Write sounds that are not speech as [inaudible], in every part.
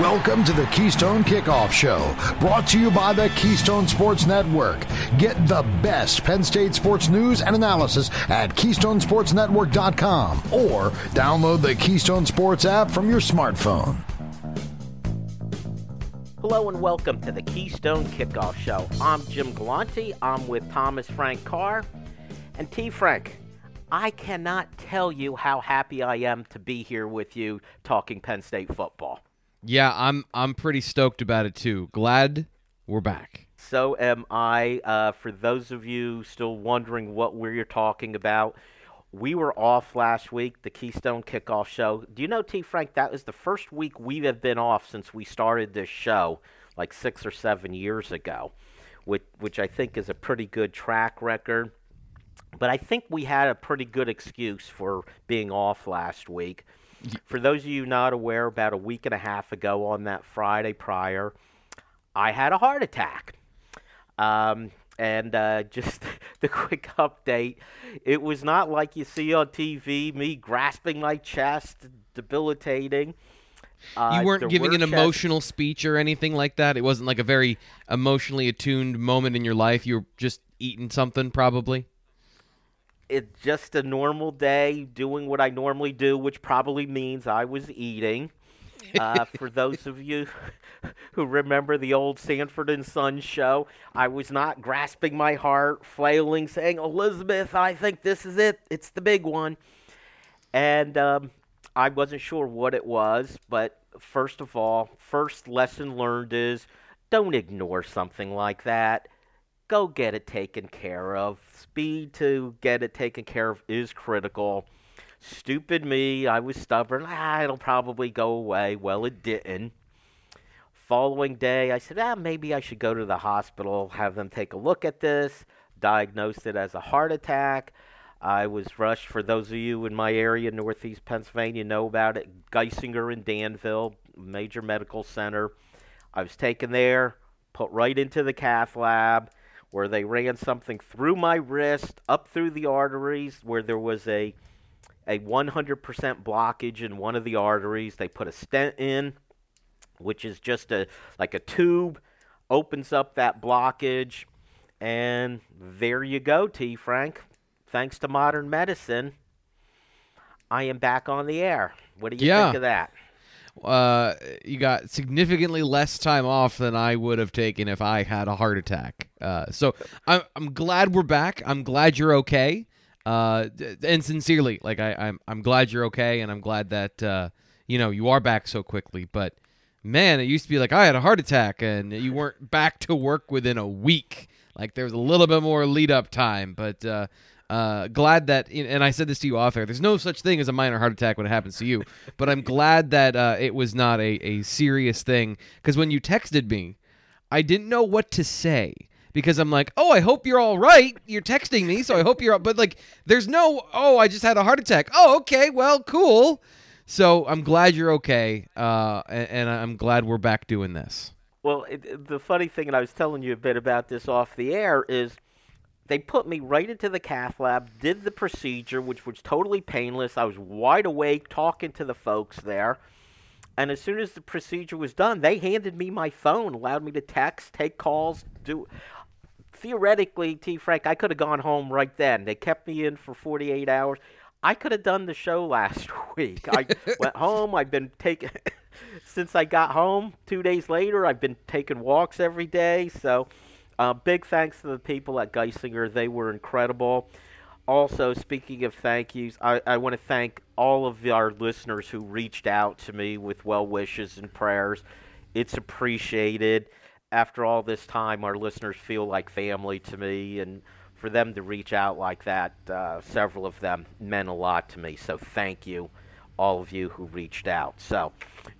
Welcome to the Keystone Kickoff Show, brought to you by the Keystone Sports Network. Get the best Penn State sports news and analysis at KeystonesportsNetwork.com or download the Keystone Sports app from your smartphone. Hello and welcome to the Keystone Kickoff Show. I'm Jim Galante. I'm with Thomas Frank Carr. And T. Frank, I cannot tell you how happy I am to be here with you talking Penn State football. Yeah, I'm I'm pretty stoked about it too. Glad we're back. So am I. Uh, for those of you still wondering what we're talking about, we were off last week, the Keystone Kickoff Show. Do you know, T. Frank, that was the first week we have been off since we started this show, like six or seven years ago, which, which I think is a pretty good track record. But I think we had a pretty good excuse for being off last week. For those of you not aware, about a week and a half ago on that Friday prior, I had a heart attack. Um, and uh, [laughs] just the quick update it was not like you see on TV, me grasping my chest, debilitating. Uh, you weren't giving an chest- emotional speech or anything like that. It wasn't like a very emotionally attuned moment in your life. You were just eating something, probably it's just a normal day doing what I normally do, which probably means I was eating. [laughs] Uh, for those of you [laughs] who remember the old Sanford and Son show, I was not grasping my heart, flailing, saying, Elizabeth, I think this is it. It's the big one. And um, I wasn't sure what it was, but first of all, first lesson learned is don't ignore something like that go get it taken care of. Speed to get it taken care of is critical. Stupid me, I was stubborn. Ah, it'll probably go away. Well, it didn't. Following day, I said, ah, maybe I should go to the hospital, have them take a look at this, diagnosed it as a heart attack. I was rushed, for those of you in my area, northeast Pennsylvania, know about it, Geisinger in Danville, major medical center. I was taken there, put right into the cath lab where they ran something through my wrist, up through the arteries, where there was a a 100% blockage in one of the arteries. They put a stent in, which is just a like a tube, opens up that blockage, and there you go, T. Frank. Thanks to modern medicine, I am back on the air. What do you yeah. think of that? Uh, you got significantly less time off than I would have taken if I had a heart attack. Uh, so I'm, I'm glad we're back. I'm glad you're okay. Uh, and sincerely, like I, I'm, I'm glad you're okay, and I'm glad that uh, you know you are back so quickly. But man, it used to be like I had a heart attack, and you weren't back to work within a week. Like there was a little bit more lead up time, but uh, uh, glad that, and I said this to you off air. There's no such thing as a minor heart attack when it happens to you, [laughs] but I'm glad that uh, it was not a, a serious thing. Because when you texted me, I didn't know what to say because I'm like, oh, I hope you're all right. You're texting me, so I hope you're. But like, there's no, oh, I just had a heart attack. Oh, okay, well, cool. So I'm glad you're okay, uh, and, and I'm glad we're back doing this. Well, it, the funny thing, and I was telling you a bit about this off the air, is they put me right into the cath lab, did the procedure, which was totally painless. I was wide awake talking to the folks there. And as soon as the procedure was done, they handed me my phone, allowed me to text, take calls, do. Theoretically, T. Frank, I could have gone home right then. They kept me in for 48 hours. I could have done the show [laughs] last week. I went home. I've been taking [laughs] since I got home. Two days later, I've been taking walks every day. So uh, big thanks to the people at Geisinger. They were incredible. Also, speaking of thank yous, I, I want to thank all of our listeners who reached out to me with well wishes and prayers. It's appreciated. After all this time, our listeners feel like family to me, and for them to reach out like that, uh, several of them meant a lot to me. So, thank you, all of you who reached out. So,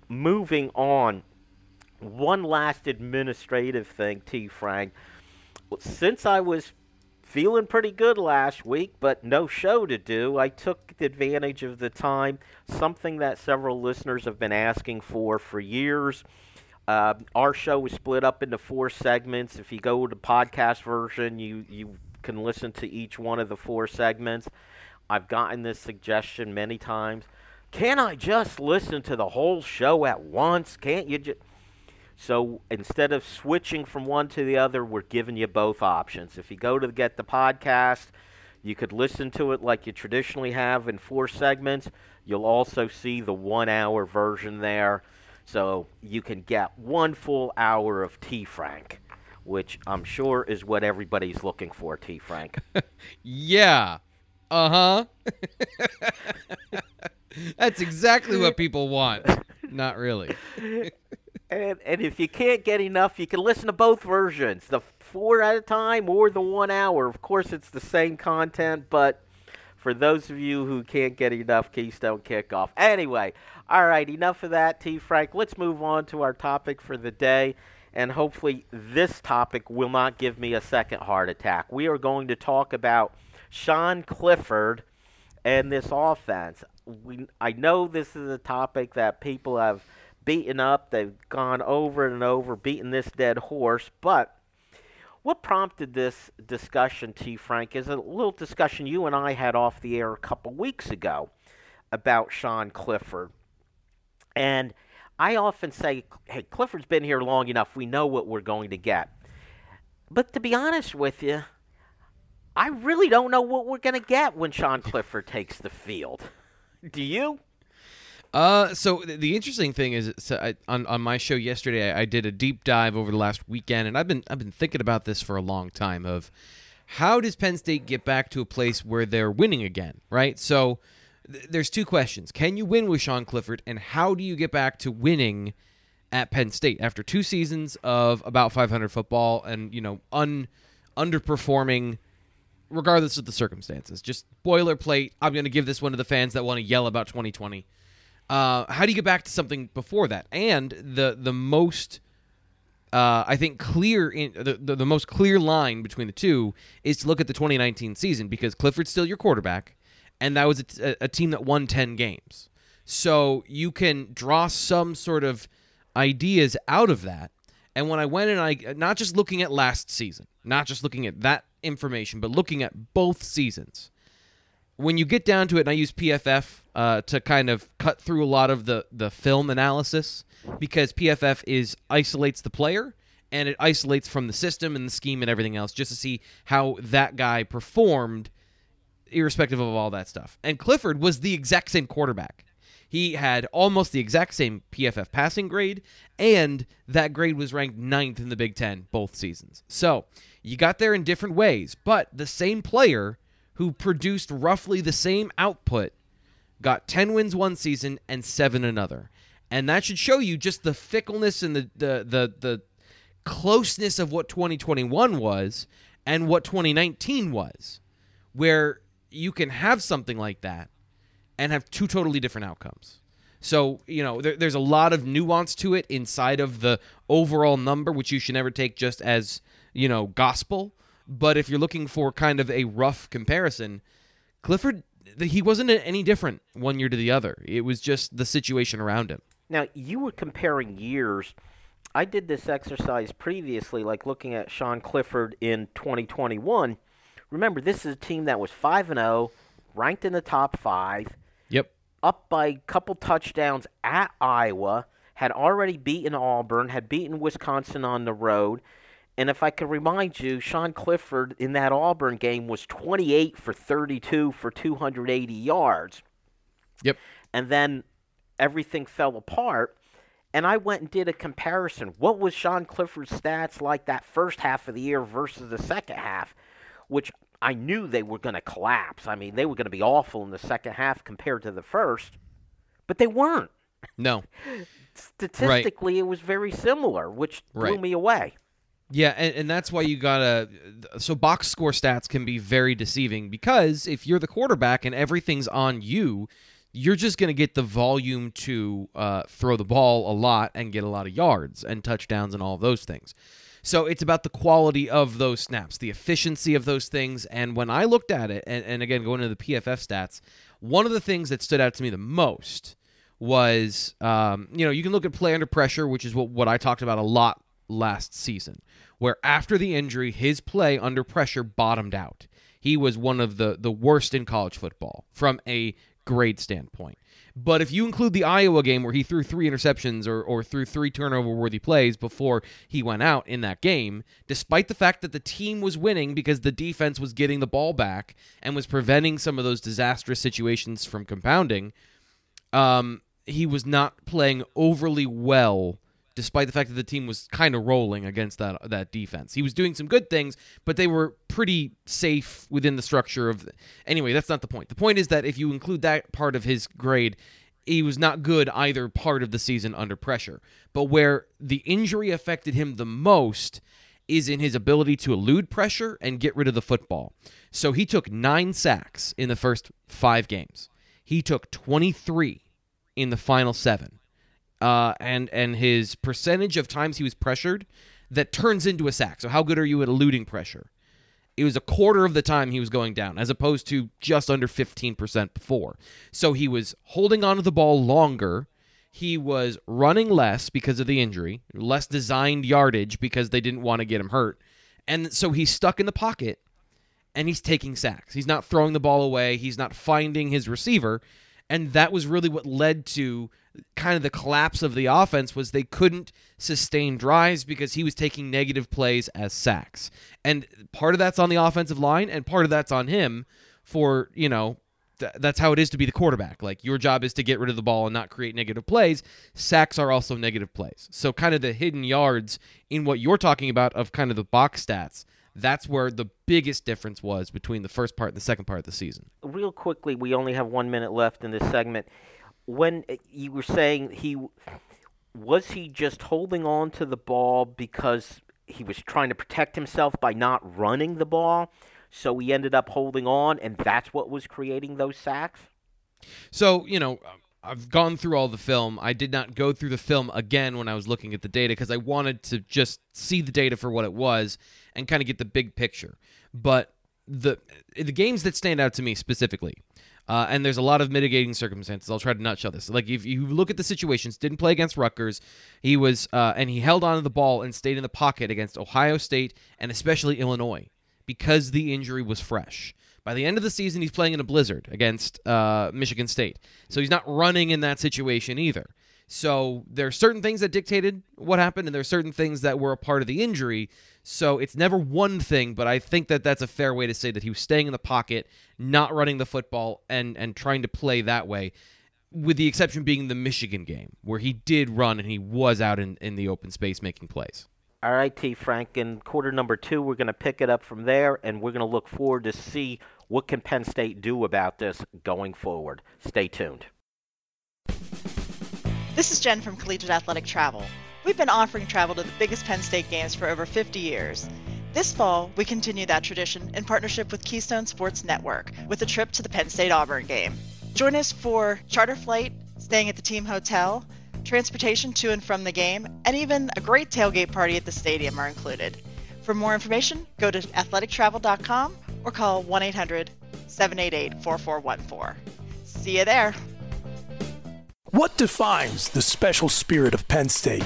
moving on one last administrative thing, T. Frank. Since I was feeling pretty good last week, but no show to do, I took advantage of the time, something that several listeners have been asking for for years. Uh, our show is split up into four segments. If you go to the podcast version, you, you can listen to each one of the four segments. I've gotten this suggestion many times Can I just listen to the whole show at once? Can't you just. So instead of switching from one to the other, we're giving you both options. If you go to get the podcast, you could listen to it like you traditionally have in four segments. You'll also see the one hour version there. So you can get one full hour of T Frank, which I'm sure is what everybody's looking for, T Frank. [laughs] yeah. Uh huh. [laughs] That's exactly what people want. Not really. [laughs] and, and if you can't get enough, you can listen to both versions the four at a time or the one hour. Of course, it's the same content, but for those of you who can't get enough Keystone Kickoff. Anyway, all right, enough of that, T. Frank. Let's move on to our topic for the day. And hopefully, this topic will not give me a second heart attack. We are going to talk about Sean Clifford and this offense. We, I know this is a topic that people have beaten up, they've gone over and over, beaten this dead horse, but what prompted this discussion, T. Frank, is a little discussion you and I had off the air a couple weeks ago about Sean Clifford. And I often say, hey, Clifford's been here long enough. We know what we're going to get. But to be honest with you, I really don't know what we're going to get when Sean Clifford takes the field. Do you? Uh, so the interesting thing is, so I, on on my show yesterday, I, I did a deep dive over the last weekend, and I've been I've been thinking about this for a long time. Of how does Penn State get back to a place where they're winning again? Right. So th- there's two questions: Can you win with Sean Clifford, and how do you get back to winning at Penn State after two seasons of about 500 football and you know un underperforming? Regardless of the circumstances, just boilerplate. I'm going to give this one to the fans that want to yell about 2020 uh, how do you get back to something before that? And the the most uh, I think clear in the, the, the most clear line between the two is to look at the 2019 season because Clifford's still your quarterback, and that was a, a team that won 10 games. So you can draw some sort of ideas out of that. And when I went and I not just looking at last season, not just looking at that information, but looking at both seasons when you get down to it, and I use PFF uh, to kind of cut through a lot of the the film analysis because PFF is isolates the player and it isolates from the system and the scheme and everything else just to see how that guy performed, irrespective of all that stuff. And Clifford was the exact same quarterback. He had almost the exact same PFF passing grade, and that grade was ranked ninth in the Big Ten both seasons. So you got there in different ways, but the same player who produced roughly the same output, got 10 wins one season and 7 another. And that should show you just the fickleness and the the the, the closeness of what 2021 was and what 2019 was, where you can have something like that and have two totally different outcomes. So, you know, there, there's a lot of nuance to it inside of the overall number, which you should never take just as, you know, gospel. But if you're looking for kind of a rough comparison, Clifford he wasn't any different one year to the other. It was just the situation around him. Now, you were comparing years. I did this exercise previously, like looking at Sean Clifford in 2021. Remember, this is a team that was 5 and 0, ranked in the top 5. Yep. Up by a couple touchdowns at Iowa, had already beaten Auburn, had beaten Wisconsin on the road. And if I could remind you, Sean Clifford in that Auburn game was 28 for 32 for 280 yards. Yep. And then everything fell apart. And I went and did a comparison. What was Sean Clifford's stats like that first half of the year versus the second half, which I knew they were going to collapse. I mean, they were going to be awful in the second half compared to the first, but they weren't. No. [laughs] Statistically, right. it was very similar, which blew me away. Yeah, and, and that's why you gotta. So box score stats can be very deceiving because if you're the quarterback and everything's on you, you're just gonna get the volume to uh, throw the ball a lot and get a lot of yards and touchdowns and all of those things. So it's about the quality of those snaps, the efficiency of those things. And when I looked at it, and, and again going into the PFF stats, one of the things that stood out to me the most was, um, you know, you can look at play under pressure, which is what, what I talked about a lot last season, where after the injury, his play under pressure bottomed out. He was one of the, the worst in college football from a grade standpoint But if you include the Iowa game where he threw three interceptions or, or threw three turnover worthy plays before he went out in that game, despite the fact that the team was winning because the defense was getting the ball back and was preventing some of those disastrous situations from compounding, um, he was not playing overly well despite the fact that the team was kind of rolling against that that defense. He was doing some good things, but they were pretty safe within the structure of. The, anyway, that's not the point. The point is that if you include that part of his grade, he was not good either part of the season under pressure. But where the injury affected him the most is in his ability to elude pressure and get rid of the football. So he took 9 sacks in the first 5 games. He took 23 in the final 7 uh, and and his percentage of times he was pressured that turns into a sack. So how good are you at eluding pressure? It was a quarter of the time he was going down, as opposed to just under 15% before. So he was holding onto the ball longer. He was running less because of the injury, less designed yardage because they didn't want to get him hurt. And so he's stuck in the pocket and he's taking sacks. He's not throwing the ball away, he's not finding his receiver. And that was really what led to kind of the collapse of the offense was they couldn't sustain drives because he was taking negative plays as sacks. And part of that's on the offensive line and part of that's on him for, you know, th- that's how it is to be the quarterback. Like your job is to get rid of the ball and not create negative plays. Sacks are also negative plays. So kind of the hidden yards in what you're talking about of kind of the box stats that's where the biggest difference was between the first part and the second part of the season. Real quickly, we only have one minute left in this segment when uh, you were saying he was he just holding on to the ball because he was trying to protect himself by not running the ball, so he ended up holding on, and that's what was creating those sacks. So you know. I've gone through all the film. I did not go through the film again when I was looking at the data because I wanted to just see the data for what it was and kind of get the big picture. But the the games that stand out to me specifically uh, and there's a lot of mitigating circumstances. I'll try to nutshell this. Like if you look at the situations, didn't play against Rutgers, he was uh, and he held on to the ball and stayed in the pocket against Ohio State and especially Illinois because the injury was fresh. By the end of the season, he's playing in a blizzard against uh, Michigan State, so he's not running in that situation either. So there are certain things that dictated what happened, and there are certain things that were a part of the injury. So it's never one thing, but I think that that's a fair way to say that he was staying in the pocket, not running the football, and and trying to play that way. With the exception being the Michigan game, where he did run and he was out in, in the open space making plays. All right, T. Frank. In quarter number two, we're going to pick it up from there, and we're going to look forward to see what can Penn State do about this going forward. Stay tuned. This is Jen from Collegiate Athletic Travel. We've been offering travel to the biggest Penn State games for over 50 years. This fall, we continue that tradition in partnership with Keystone Sports Network with a trip to the Penn State Auburn game. Join us for charter flight, staying at the team hotel, transportation to and from the game, and even a great tailgate party at the stadium are included. For more information, go to athletictravel.com or call 1 800 788 4414. See you there. What defines the special spirit of Penn State?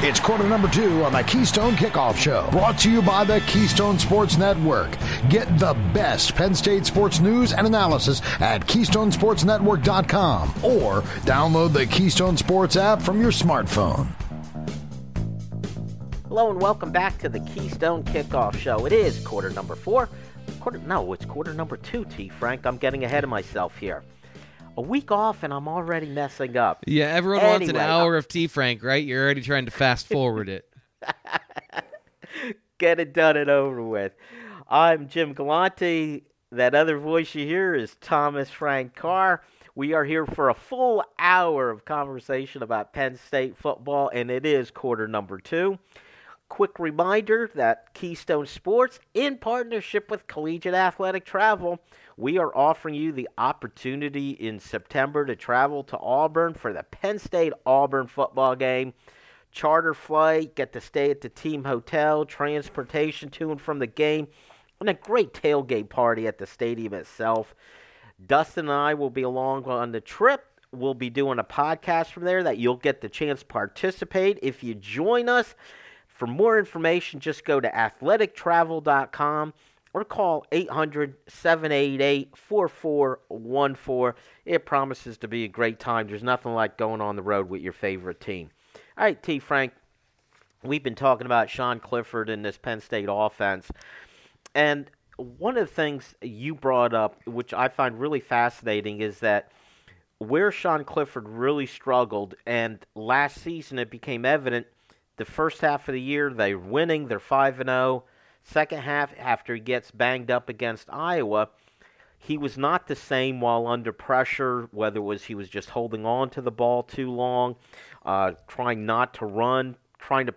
It's quarter number two on the Keystone Kickoff Show, brought to you by the Keystone Sports Network. Get the best Penn State sports news and analysis at KeystonesportsNetwork.com or download the Keystone Sports app from your smartphone. Hello and welcome back to the Keystone Kickoff Show. It is quarter number four. Quarter no, it's quarter number two, T. Frank. I'm getting ahead of myself here. A week off and I'm already messing up. Yeah, everyone wants an Anyway, hour of T Frank, right? You're already trying to fast forward it. [laughs] Get it done and over with. I'm Jim Galante. That other voice you hear is Thomas Frank Carr. We are here for a full hour of conversation about Penn State football, and it is quarter number two. Quick reminder that Keystone Sports, in partnership with Collegiate Athletic Travel, we are offering you the opportunity in September to travel to Auburn for the Penn State Auburn football game. Charter flight, get to stay at the team hotel, transportation to and from the game, and a great tailgate party at the stadium itself. Dustin and I will be along on the trip. We'll be doing a podcast from there that you'll get the chance to participate if you join us. For more information, just go to athletictravel.com or call 800 788 4414. It promises to be a great time. There's nothing like going on the road with your favorite team. All right, T. Frank, we've been talking about Sean Clifford and this Penn State offense. And one of the things you brought up, which I find really fascinating, is that where Sean Clifford really struggled, and last season it became evident the first half of the year they're winning, they're 5 and 0. Second half, after he gets banged up against Iowa, he was not the same while under pressure, whether it was he was just holding on to the ball too long, uh, trying not to run, trying to,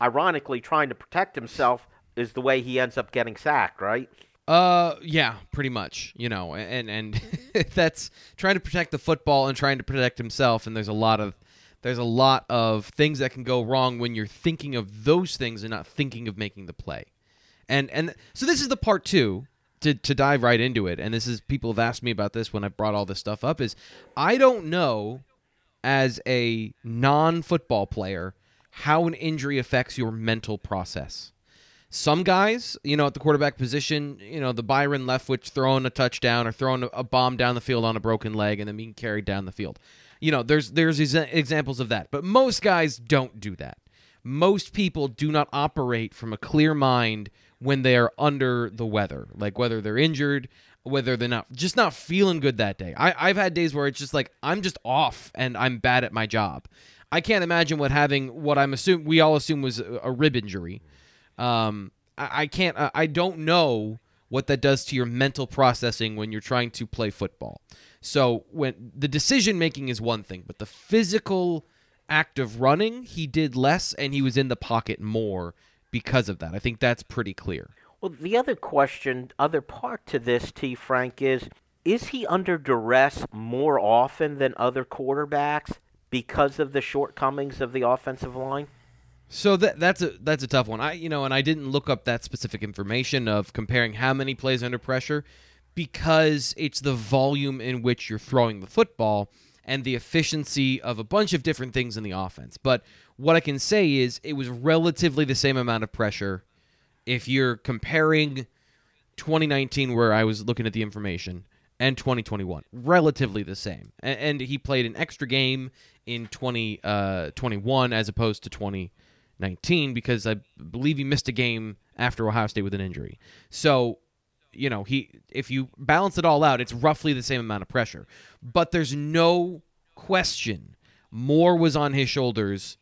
ironically, trying to protect himself is the way he ends up getting sacked, right? Uh, yeah, pretty much. You know, and and [laughs] that's trying to protect the football and trying to protect himself. And there's a lot of there's a lot of things that can go wrong when you're thinking of those things and not thinking of making the play. And and so this is the part two to to dive right into it. And this is people have asked me about this when I brought all this stuff up. Is I don't know as a non-football player how an injury affects your mental process some guys, you know, at the quarterback position, you know, the Byron Leftwich throwing a touchdown or throwing a, bomb down the field on a broken leg and then being carried down the field. You know, there's there's exa- examples of that, but most guys don't do that. Most people do not operate from a clear mind when they are under the weather, like whether they're injured, whether they're not just not feeling good that day. I, I've had days where it's just like I'm just off and I'm bad at my job. I can't imagine what having what I'm assuming we all assume was a, a rib injury. Um, I, I can't. I, I don't know what that does to your mental processing when you're trying to play football. So when the decision making is one thing, but the physical act of running, he did less and he was in the pocket more because of that. I think that's pretty clear. Well, the other question, other part to this, T. Frank, is is he under duress more often than other quarterbacks because of the shortcomings of the offensive line? So that that's a that's a tough one. I you know, and I didn't look up that specific information of comparing how many plays under pressure because it's the volume in which you're throwing the football and the efficiency of a bunch of different things in the offense. But what I can say is it was relatively the same amount of pressure. If you're comparing 2019 where I was looking at the information and 2021 relatively the same. And, and he played an extra game in 2021 uh, as opposed to 2019 because I believe he missed a game after Ohio State with an injury. So you know he if you balance it all out it's roughly the same amount of pressure. But there's no question more was on his shoulders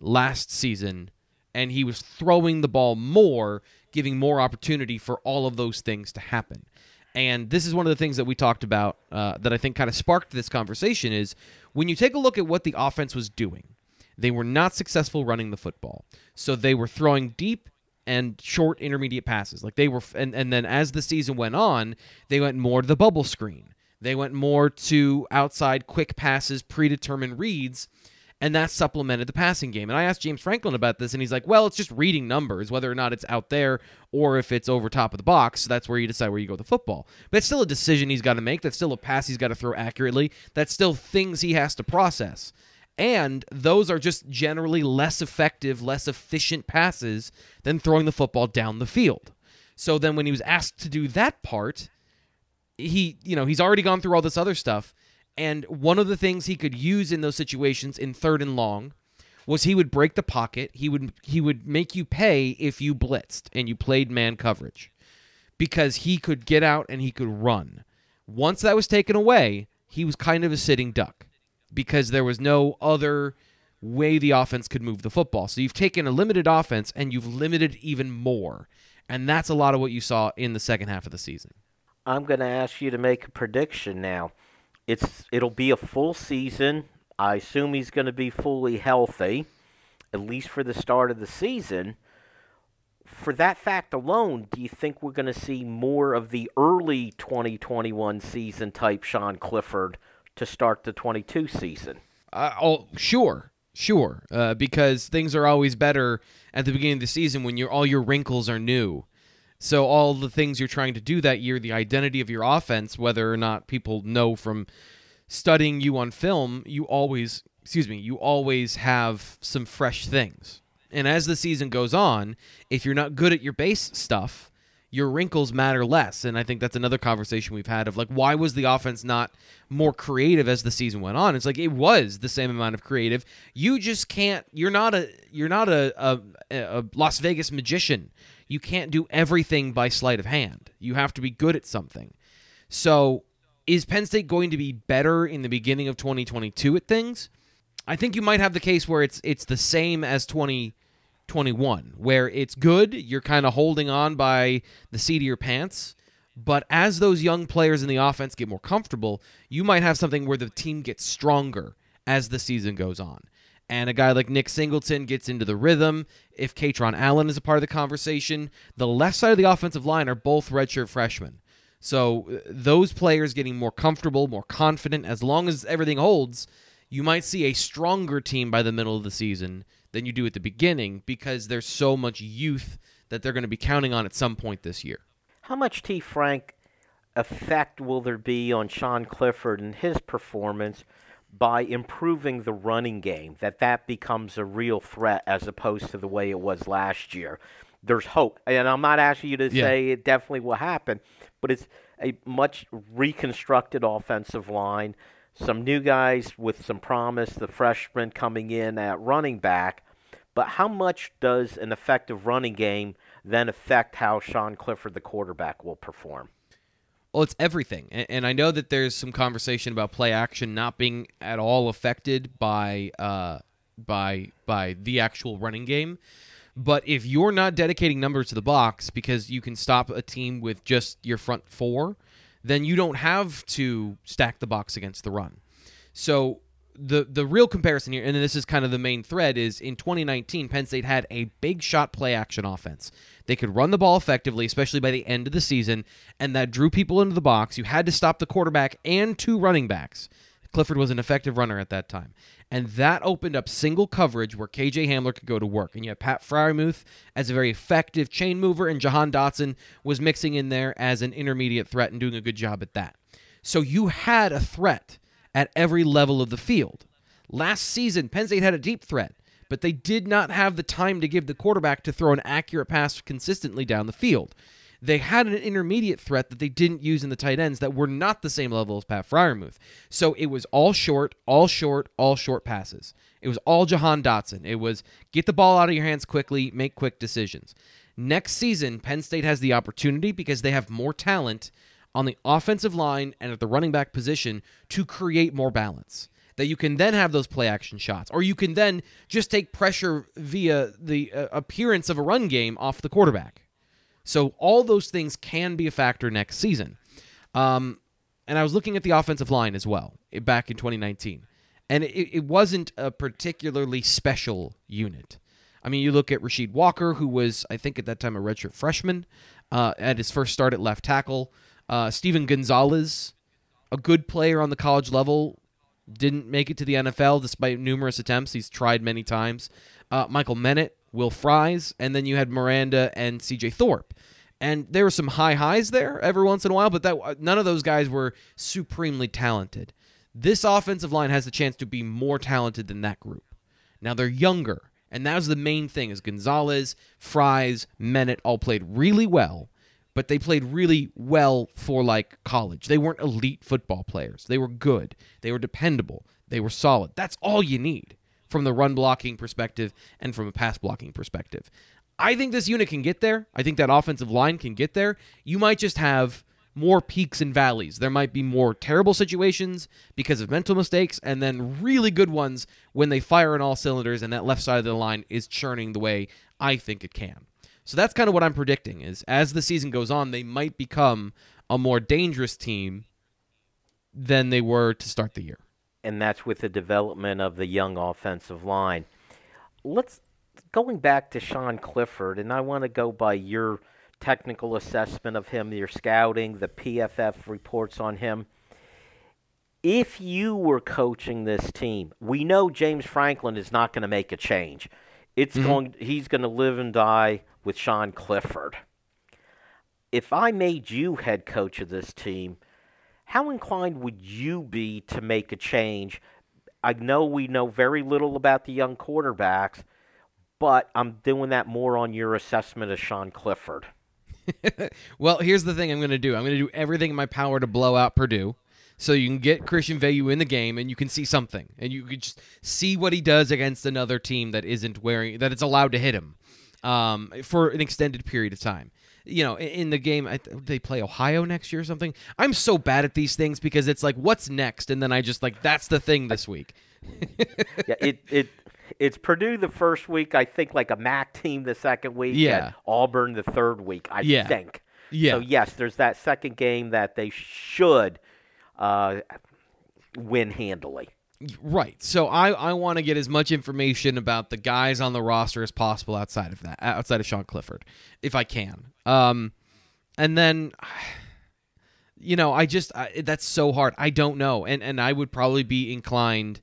last season and he was throwing the ball more giving more opportunity for all of those things to happen. And this is one of the things that we talked about uh, that i think kind of sparked this conversation is when you take a look at what the offense was doing they were not successful running the football. So they were throwing deep and short intermediate passes. Like they were, and, and then as the season went on, they went more to the bubble screen. They went more to outside quick passes, predetermined reads, and that supplemented the passing game. And I asked James Franklin about this, and he's like, well, it's just reading numbers, whether or not it's out there or if it's over top of the box. So That's where you decide where you go with the football. But it's still a decision he's got to make. That's still a pass he's got to throw accurately. That's still things he has to process. And those are just generally less effective, less efficient passes than throwing the football down the field. So then when he was asked to do that part, he, you know, he's already gone through all this other stuff. And one of the things he could use in those situations in third and long was he would break the pocket. He would he would make you pay if you blitzed and you played man coverage. Because he could get out and he could run. Once that was taken away, he was kind of a sitting duck because there was no other way the offense could move the football. So you've taken a limited offense and you've limited even more. And that's a lot of what you saw in the second half of the season. I'm going to ask you to make a prediction now. It's it'll be a full season. I assume he's going to be fully healthy, at least for the start of the season. For that fact alone, do you think we're going to see more of the early 2021 season type Sean Clifford to start the 22 season? Uh, oh, sure, sure, uh, because things are always better at the beginning of the season when your all your wrinkles are new. So all the things you're trying to do that year, the identity of your offense, whether or not people know from studying you on film, you always, excuse me, you always have some fresh things. And as the season goes on, if you're not good at your base stuff, your wrinkles matter less. And I think that's another conversation we've had of like, why was the offense not more creative as the season went on? It's like it was the same amount of creative. You just can't. You're not a. You're not a, a, a Las Vegas magician. You can't do everything by sleight of hand. You have to be good at something. So, is Penn State going to be better in the beginning of 2022 at things? I think you might have the case where it's it's the same as 2021, where it's good, you're kind of holding on by the seat of your pants, but as those young players in the offense get more comfortable, you might have something where the team gets stronger as the season goes on and a guy like Nick Singleton gets into the rhythm. If Kaytron Allen is a part of the conversation, the left side of the offensive line are both redshirt freshmen. So uh, those players getting more comfortable, more confident, as long as everything holds, you might see a stronger team by the middle of the season than you do at the beginning because there's so much youth that they're going to be counting on at some point this year. How much T. Frank effect will there be on Sean Clifford and his performance by improving the running game that that becomes a real threat as opposed to the way it was last year. There's hope, and I'm not asking you to Yeah. say it definitely will happen, but it's a much reconstructed offensive line, some new guys with some promise, the freshmen coming in at running back. But how much does an effective running game then affect how Sean Clifford, the quarterback, will perform? Well, it's everything, and, and I know that there's some conversation about play action not being at all affected by uh, by by the actual running game. But if you're not dedicating numbers to the box because you can stop a team with just your front four, then you don't have to stack the box against the run. So the the real comparison here, and this is kind of the main thread, is in 2019, Penn State had a big shot play action offense. They could run the ball effectively, especially by the end of the season, and that drew people into the box. You had to stop the quarterback and two running backs. Clifford was an effective runner at that time. And that opened up single coverage where KJ Hamler could go to work. And you had Pat Freiermuth as a very effective chain mover, and Jahan Dotson was mixing in there as an intermediate threat and doing a good job at that. So you had a threat at every level of the field. Last season, Penn State had a deep threat, but they did not have the time to give the quarterback to throw an accurate pass consistently down the field. They had an intermediate threat that they didn't use in the tight ends that were not the same level as Pat Freiermuth. So it was all short, all short, all short passes. It was all Jahan Dotson. It was get the ball out of your hands quickly, make quick decisions. Next season, Penn State has the opportunity because they have more talent on the offensive line and at the running back position to create more balance. That you can then have those play action shots, or you can then just take pressure via the uh, appearance of a run game off the quarterback. So all those things can be a factor next season. Um, and I was looking at the offensive line as well eh, back in 2019, and it, it wasn't a particularly special unit. I mean, you look at Rasheed Walker, who was, I think, at that time a redshirt freshman, uh, at his first start at left tackle. Uh, Steven Gonzalez, a good player on the college level, didn't make it to the NFL despite numerous attempts. He's tried many times. Uh, Michael Menet, Will Fries, and then you had Miranda and C.J. Thorpe. And there were some high highs there every once in a while, but that none of those guys were supremely talented. This offensive line has the chance to be more talented than that group. Now they're younger, and that was the main thing. Is Gonzalez, Fries, Menet all played really well, but they played really well for like college. They weren't elite football players. They were good. They were dependable. They were solid. That's all you need from the run blocking perspective and from a pass blocking perspective. I think this unit can get there. I think that offensive line can get there. You might just have more peaks and valleys. There might be more terrible situations because of mental mistakes, and then really good ones when they fire on all cylinders and that left side of the line is churning the way I think it can. So that's kind of what I'm predicting is as the season goes on, they might become a more dangerous team than they were to start the year. And that's with the development of the young offensive line. Let's going back to Sean Clifford, and I want to go by your technical assessment of him, your scouting, the PFF reports on him. If you were coaching this team, we know James Franklin is not going to make a change. It's mm-hmm. going he's going to live and die with Sean Clifford. If I made you head coach of this team, how inclined would you be to make a change? I know we know very little about the young quarterbacks, but I'm doing that more on your assessment of Sean Clifford. [laughs] well, here's the thing I'm going to do. I'm going to do everything in my power to blow out Purdue. So you can get Christian Veilleux in the game and you can see something. And you can just see what he does against another team that isn't wearing that it's allowed to hit him um, for an extended period of time. You know, in the game, they play Ohio next year or something. I'm so bad at these things because it's like, what's next? And then I just like, that's the thing this week. [laughs] yeah, it, it it's Purdue the first week, I think, like a MAC team the second week, yeah. Auburn the third week, I yeah. think. Yeah. So yes, there's that second game that they should uh, win handily. Right. So I, I want to get as much information about the guys on the roster as possible outside of that, outside of Sean Clifford, if I can. Um, and then, [sighs] you know, I just I, that's so hard. I don't know, and and I would probably be inclined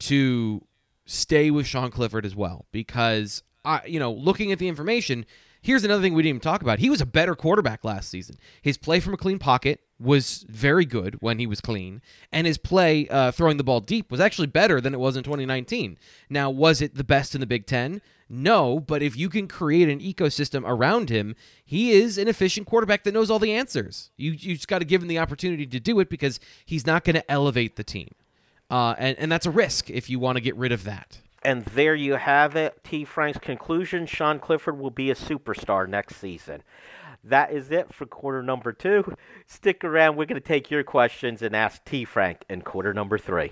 to stay with Sean Clifford as well because I, you know, looking at the information, here's another thing we didn't even talk about. He was a better quarterback last season. His play from a clean pocket was very good when he was clean, and his play uh, throwing the ball deep was actually better than it was in 2019. Now, was it the best in the Big Ten? No, but if you can create an ecosystem around him, he is an efficient quarterback that knows all the answers. You you just got to give him the opportunity to do it because he's not going to elevate the team. Uh, and, and that's a risk if you want to get rid of that. And there you have it. T. Frank's conclusion Sean Clifford will be a superstar next season. That is it for quarter number two. Stick around. We're going to take your questions and ask T. Frank in quarter number three.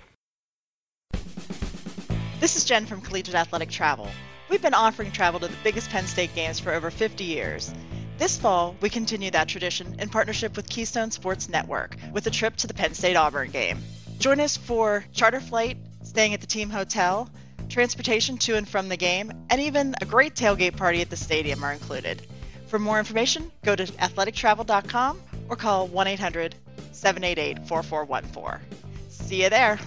This is Jen from Collegiate Athletic Travel. We've been offering travel to the biggest Penn State games for over 50 years. This fall, we continue that tradition in partnership with Keystone Sports Network with a trip to the Penn State Auburn game. Join us for charter flight, staying at the team hotel, transportation to and from the game, and even a great tailgate party at the stadium are included. For more information, go to athletictravel.com or call 1 800 788 4414. See you there.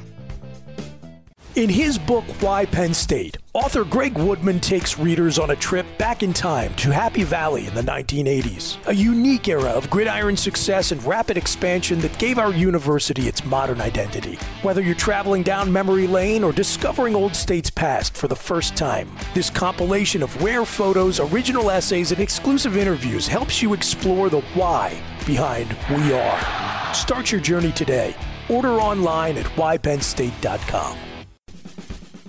In his book, Why Penn State, author Greg Woodman takes readers on a trip back in time to Happy Valley in the 1980s, a unique era of gridiron success and rapid expansion that gave our university its modern identity. Whether you're traveling down memory lane or discovering Old State's past for the first time, this compilation of rare photos, original essays, and exclusive interviews helps you explore the why behind We Are. Start your journey today. Order online at whypennstate.com.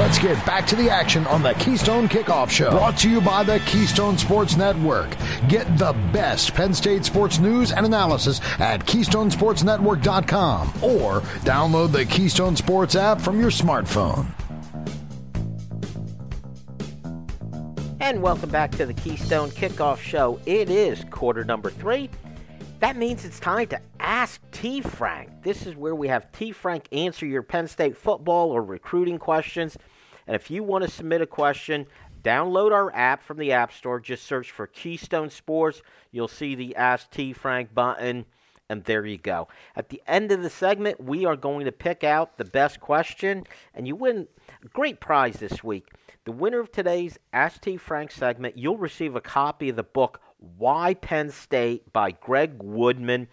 Let's get back to the action on the Keystone Kickoff Show. Brought to you by the Keystone Sports Network. Get the best Penn State sports news and analysis at KeystonesportsNetwork.com or download the Keystone Sports app from your smartphone. And welcome back to the Keystone Kickoff Show. It is quarter number three. That means it's time to ask T. Frank. This is where we have T. Frank answer your Penn State football or recruiting questions. And if you want to submit a question, download our app from the App Store. Just search for Keystone Sports. You'll see the Ask T. Frank button, and there you go. At the end of the segment, we are going to pick out the best question, and you win a great prize this week. The winner of today's Ask T. Frank segment, you'll receive a copy of the book why Penn State by Greg Woodman.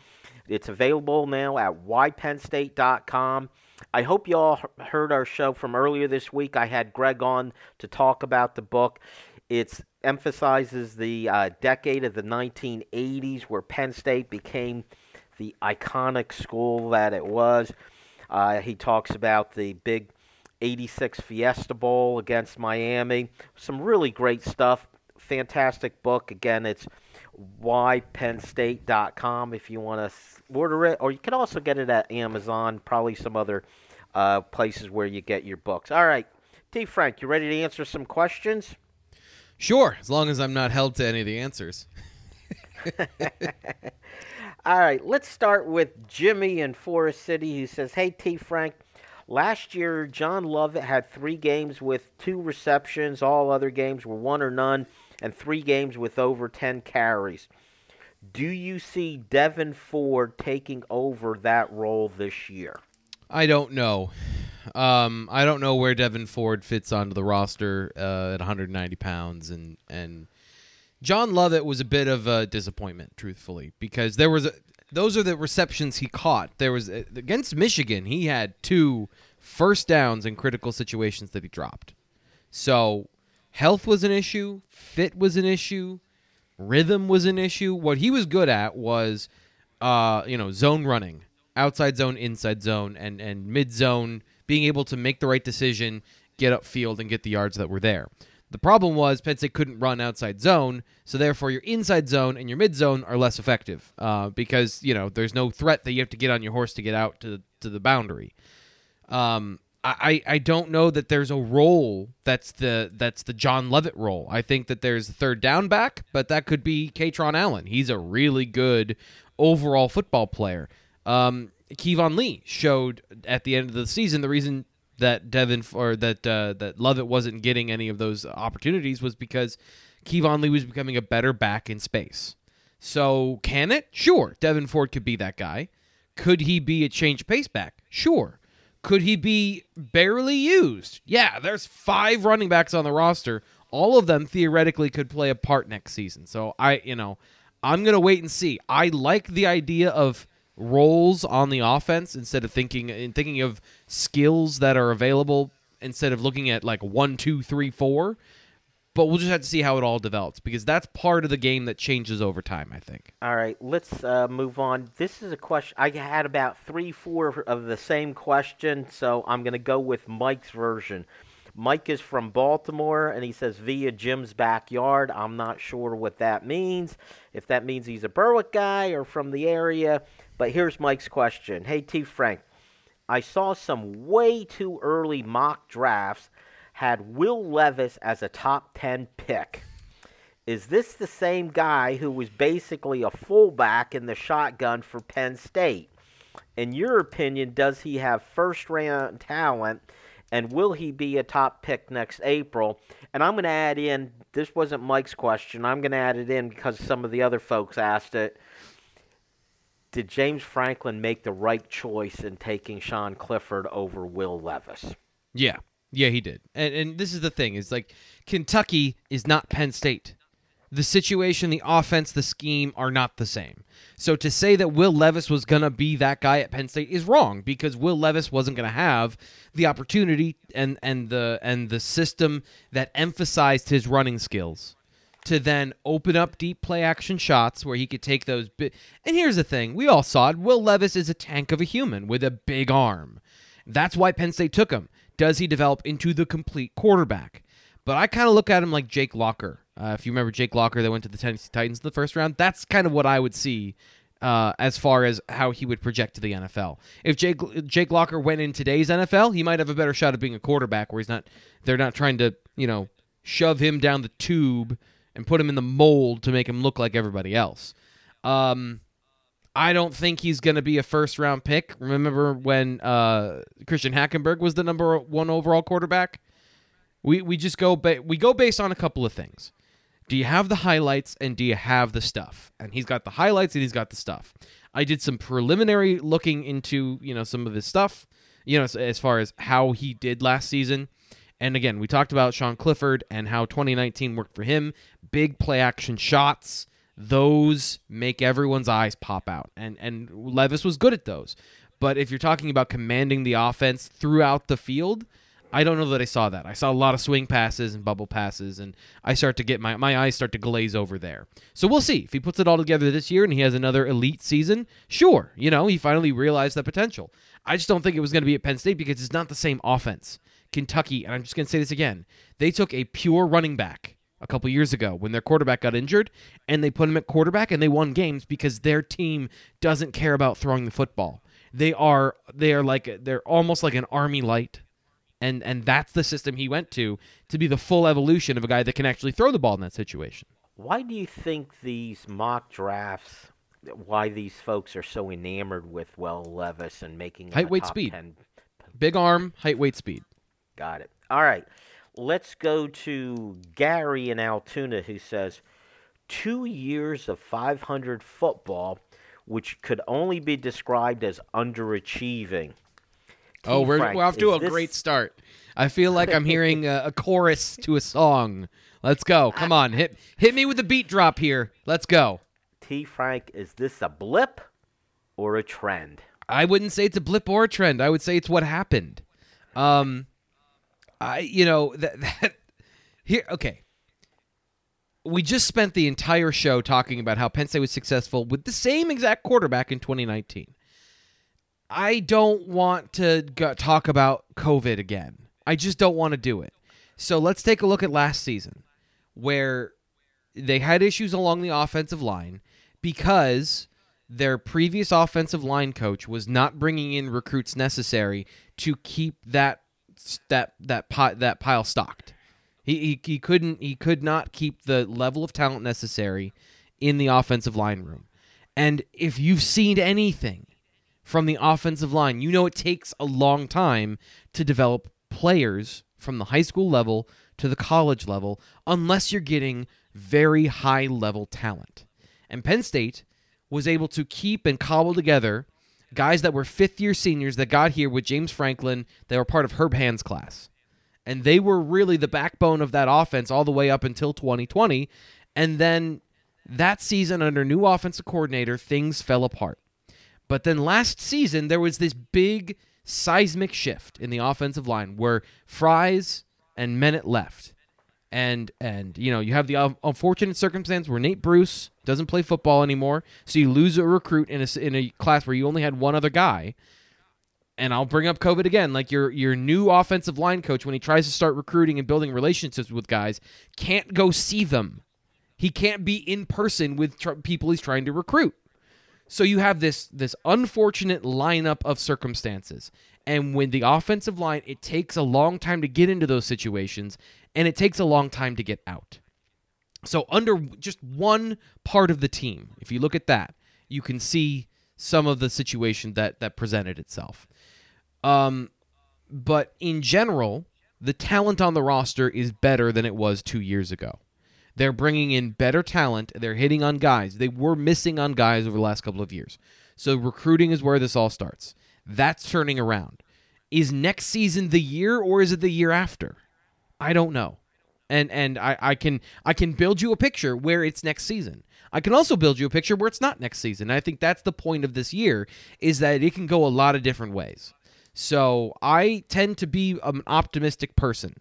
It's available now at whypennstate.com. I hope you all heard our show from earlier this week. I had Greg on to talk about the book. It emphasizes the uh, decade of the 1980s where Penn State became the iconic school that it was. Uh, he talks about the big 86 Fiesta Bowl against Miami. Some really great stuff fantastic book. Again, it's whypennstate.com if you want to order it, or you can also get it at Amazon, probably some other uh, places where you get your books. All right, T. Frank, you ready to answer some questions? Sure, as long as I'm not held to any of the answers. [laughs] All right, let's start with Jimmy in Forest City who says, Hey, T. Frank, Last year, John Lovett had three games with two receptions. All other games were one or none and three games with over 10 carries. Do you see Devyn Ford taking over that role this year? I don't know. Um, I don't know where Devyn Ford fits onto the roster uh, at 190 pounds, and and John Lovett was a bit of a disappointment, truthfully, because there was a, those are the receptions he caught. There was uh, against Michigan, he had two first downs in critical situations that he dropped. So health was an issue, fit was an issue, rhythm was an issue. What he was good at was, uh, you know, zone running, outside zone, inside zone, and and mid zone, being able to make the right decision, get upfield, and get the yards that were there. The problem was Penn State couldn't run outside zone, so therefore your inside zone and your mid zone are less effective uh, because you know there's no threat that you have to get on your horse to get out to to the boundary. Um, I, I don't know that there's a role that's the that's the John Lovett role. I think that there's a third down back, but that could be Kaytron Allen. He's a really good overall football player. Um, Keyvone Lee showed at the end of the season the reason that Devyn or that uh, that Lovett wasn't getting any of those opportunities was because Keyvone Lee was becoming a better back in space. So can it? Sure, Devyn Ford could be that guy. Could he be a change pace back? Sure. Could he be barely used? Yeah, there's five running backs on the roster. All of them theoretically could play a part next season. So I, you know, I'm going to wait and see. I like the idea of roles on the offense instead of thinking and thinking of skills that are available instead of looking at like one, two, three, four but we'll just have to see how it all develops because that's part of the game that changes over time. I think. All right, let's uh, move on. This is a question I had about three, four of the same question, so I'm going to go with Mike's version. Mike is from Baltimore, and he says via Jim's backyard. I'm not sure what that means. If that means he's a Berwick guy or from the area, but here's Mike's question. Hey T Frank, I saw some way too early mock drafts had Will Levis as a top 10 pick. Is this the same guy who was basically a fullback in the shotgun for Penn State? In your opinion, does he have first round talent? And will he be a top pick next April? And I'm going to add in this wasn't Mike's question. I'm going to add it in because some of the other folks asked it. did James Franklin make the right choice in taking Sean Clifford over Will Levis? Yeah. Yeah, he did. And and this is the thing, is like Kentucky is not Penn State. The situation, the offense, the scheme are not the same. So to say that Will Levis was going to be that guy at Penn State is wrong because Will Levis wasn't going to have the opportunity and and the and the system that emphasized his running skills to then open up deep play action shots where he could take those bi- And here's the thing, we all saw it. Will Levis is a tank of a human with a big arm. That's why Penn State took him. Does he develop into the complete quarterback? But I kind of look at him like Jake Locker. Uh, if you remember Jake Locker that went to the Tennessee Titans in the first round, that's kind of what I would see uh, as far as how he would project to the NFL. If Jake Jake Locker went in today's NFL, he might have a better shot of being a quarterback where he's not they're not trying to, you know, shove him down the tube and put him in the mold to make him look like everybody else. Um, I don't think he's going to be a first round pick. Remember when uh, Christian Hackenberg was the number one overall quarterback? We we just go ba- we go based on a couple of things. Do you have the highlights and do you have the stuff? And he's got the highlights and he's got the stuff. I did some preliminary looking into you know some of his stuff, you know as, as far as how he did last season. And again, we talked about Sean Clifford and how 2019 worked for him. Big play action shots those make everyone's eyes pop out. And and Levis was good at those. But if you're talking about commanding the offense throughout the field, I don't know that I saw that. I saw a lot of swing passes and bubble passes, and I start to get my my eyes start to glaze over there. So we'll see if he puts it all together this year and he has another elite season. Sure, you know he finally realized that potential. I just don't think it was going to be at Penn State because it's not the same offense. Kentucky, and I'm just going to say this again, they took a pure running back a couple years ago when their quarterback got injured and they put him at quarterback and they won games because their team doesn't care about throwing the football. They are they are like they're almost like an army light. And and that's the system he went to to be the full evolution of a guy that can actually throw the ball in that situation. Why do you think these mock drafts why these folks are so enamored with Will Levis and making Height, weight, speed. 10 Big arm, height, weight, speed. Got it. All right. Let's go to Gary in Altoona who says two years of 500 football, which could only be described as underachieving. Oh, we're, Frank, we're off to a this- great start. I feel like I'm hearing a, a chorus to a song. Let's go. [laughs] Come on. Hit hit me with the beat drop here. Let's go. T. Frank, is this a blip or a trend? I wouldn't say it's a blip or a trend. I would say it's what happened. Um, I you know [laughs] that that here okay. We just spent the entire show talking about how Penn State was successful with the same exact quarterback in 2019. I don't want to go, talk about COVID again. I just don't want to do it. So let's take a look at last season, where they had issues along the offensive line because their previous offensive line coach was not bringing in recruits necessary to keep that that that pi- that pile stocked. He, he he couldn't he could not keep the level of talent necessary in the offensive line room. And if you've seen anything from the offensive line, you know it takes a long time to develop players from the high school level to the college level unless you're getting very high level talent. And Penn State was able to keep and cobble together guys that were fifth year seniors that got here with James Franklin. They were part of Herb Hand's class. And they were really the backbone of that offense all the way up until 2020. And then that season, under new offensive coordinator, things fell apart. But then last season, there was this big seismic shift in the offensive line where Fries and Menet left. And and you know you have the un- unfortunate circumstance where Nate Bruce doesn't play football anymore, so you lose a recruit in a in a class where you only had one other guy. And I'll bring up COVID again. Like your your new offensive line coach, when he tries to start recruiting and building relationships with guys, can't go see them. He can't be in person with tr- people he's trying to recruit. So you have this this unfortunate lineup of circumstances. And when the offensive line, it takes a long time to get into those situations and it takes a long time to get out. So under just one part of the team, if you look at that, you can see some of the situation that that presented itself. Um but in general, the talent on the roster is better than it was 2 years ago. They're bringing in better talent. They're hitting on guys. They were missing on guys over the last couple of years. So recruiting is where this all starts. That's turning around. Is next season the year or is it the year after? I don't know. And and I, I can I can build you a picture where it's next season. I can also build you a picture where it's not next season. I think that's the point of this year is that it can go a lot of different ways. So I tend to be an optimistic person.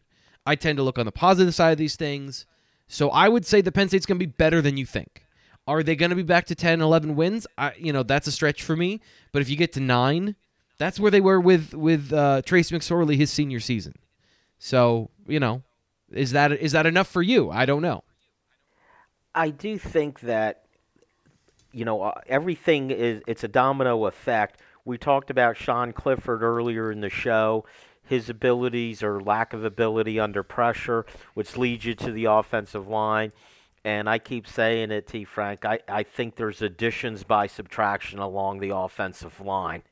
I tend to look on the positive side of these things. So I would say the Penn State's going to be better than you think. Are they going to be back to 10, 11 wins? I, you know, that's a stretch for me. But if you get to nine, that's where they were with with uh, Trace McSorley his senior season. So you know, is that is that enough for you? I don't know. I do think that you know uh, everything is it's a domino effect. We talked about Sean Clifford earlier in the show, his abilities or lack of ability under pressure, which leads you to the offensive line. And I keep saying it, T. Frank. I, I think there's additions by subtraction along the offensive line.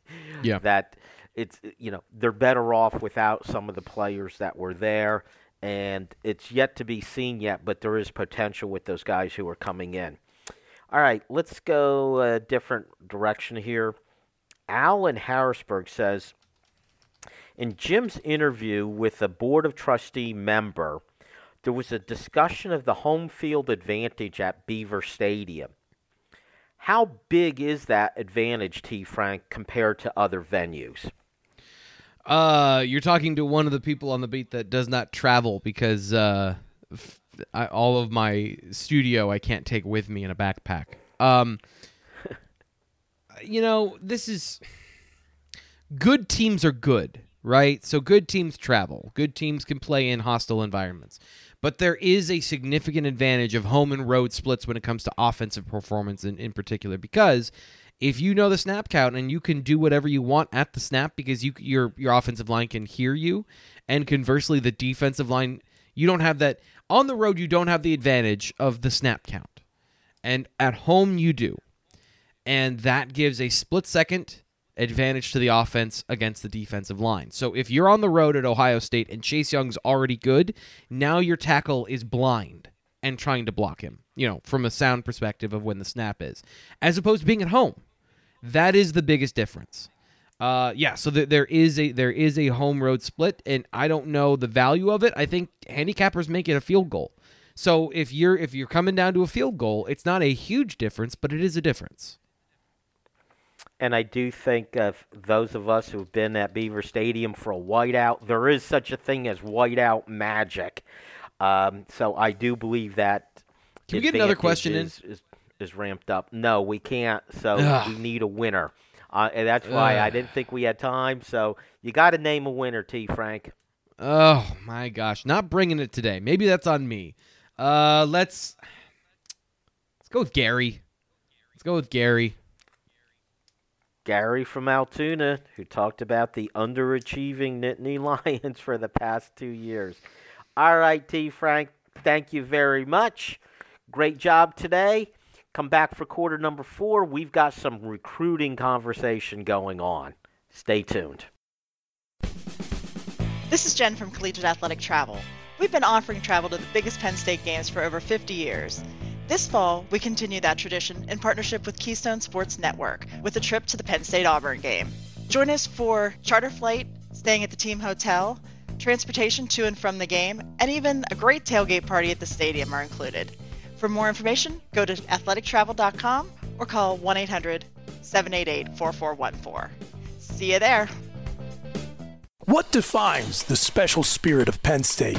Yeah. That it's you know they're better off without some of the players that were there and it's yet to be seen yet, but there is potential with those guys who are coming in. All right, let's go a different direction here. Al in Harrisburg says In Jim's interview with a Board of Trustee member, there was a discussion of the home field advantage at Beaver Stadium. How big is that advantage, T. Frank, compared to other venues? Uh, you're talking to one of the people on the beat that does not travel because uh, all of my studio I can't take with me in a backpack. Um, you know, this is good teams are good, right? So good teams travel. Good teams can play in hostile environments. But there is a significant advantage of home and road splits when it comes to offensive performance in, in particular because if you know the snap count and you can do whatever you want at the snap because you your your offensive line can hear you, and conversely the defensive line you don't have that on the road you don't have the advantage of the snap count, and at home you do, and that gives a split second advantage to the offense against the defensive line. So if you're on the road at Ohio State and Chase Young's already good, now your tackle is blind and trying to block him, you know, from a sound perspective of when the snap is, as opposed to being at home. That is the biggest difference. Uh, yeah, so th- there is a there is a home road split, and I don't know the value of it. I think handicappers make it a field goal. So if you're if you're coming down to a field goal, it's not a huge difference, but it is a difference. And I do think of those of us who've been at Beaver Stadium for a whiteout, there is such a thing as whiteout magic. Um, so I do believe that. Can we get another question is, in? Is, is ramped up. No, we can't. So Ugh. we need a winner. Uh, and that's why I didn't think we had time. So you got to name a winner, T. Frank. Oh my gosh, not bringing it today. Maybe that's on me. Uh, let's let's go with Gary. Let's go with Gary. Gary from Altoona, who talked about the underachieving Nittany [laughs] Lions for the past two years. All right, T. Frank, thank you very much. Great job today. Come back for quarter number four. We've got some recruiting conversation going on. Stay tuned. This is Jen from Collegiate Athletic Travel. We've been offering travel to the biggest Penn State games for over 50 years. This fall, we continue that tradition in partnership with Keystone Sports Network with a trip to the Penn State Auburn game. Join us for charter flight, staying at the team hotel, transportation to and from the game, and even a great tailgate party at the stadium are included. For more information, go to athletictravel.com or call 1 800 788 4414. See you there. What defines the special spirit of Penn State?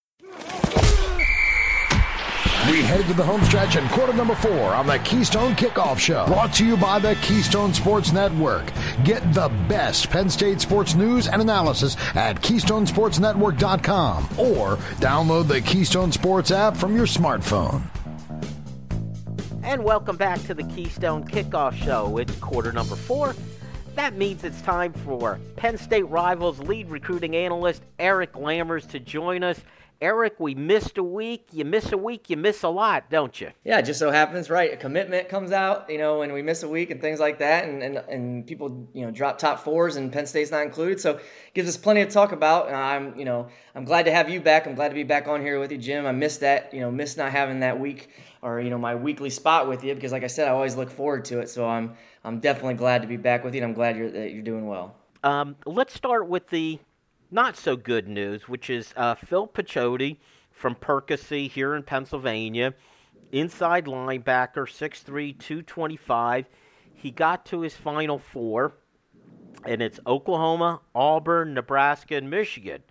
We headed to the home stretch in quarter number four on the Keystone Kickoff Show. Brought to you by the Keystone Sports Network. Get the best Penn State sports news and analysis at KeystonesportsNetwork.com or download the Keystone Sports app from your smartphone. And welcome back to the Keystone Kickoff Show. It's quarter number four. That means it's time for Penn State Rivals lead recruiting analyst Eric Lammers to join us. Eric, we missed a week. You miss a week, you miss a lot, don't you? Yeah, it just so happens, right? A commitment comes out, you know, when we miss a week and things like that, and, and, and people, you know, drop top fours and Penn State's not included. So gives us plenty to talk about. And I'm, you know, I'm glad to have you back. I'm glad to be back on here with you, Jim. I missed that, you know, missed not having that week or, you know, my weekly spot with you because like I said, I always look forward to it. So I'm I'm definitely glad to be back with you and I'm glad you're that you're doing well. Um, let's start with the not so good news, which is uh, Phil Picciotti from Percy here in Pennsylvania, inside linebacker, 6'3", 225. He got to his final four, and it's Oklahoma, Auburn, Nebraska, and Michigan.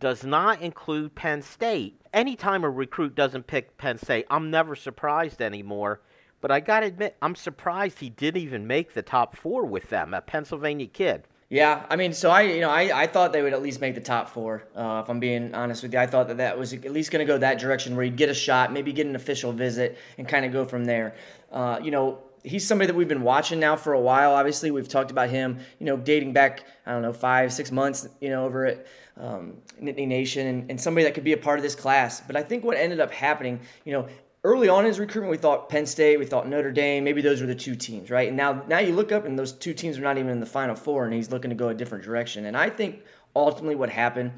Does not include Penn State. Anytime a recruit doesn't pick Penn State, I'm never surprised anymore. But I got to admit, I'm surprised he didn't even make the top four with them, a Pennsylvania kid. Yeah, I mean, so I, you know, I, I thought they would at least make the top four. Uh, if I'm being honest with you, I thought that that was at least going to go that direction where he'd get a shot, maybe get an official visit, and kind of go from there. Uh, you know, he's somebody that we've been watching now for a while. Obviously, we've talked about him, you know, dating back, I don't know, five, six months, you know, over at um, Nittany Nation, and, and somebody that could be a part of this class. But I think what ended up happening, you know, early on in his recruitment, we thought Penn State, we thought Notre Dame, maybe those were the two teams, right? And now, now you look up and those two teams are not even in the Final Four, and he's looking to go a different direction. And I think ultimately what happened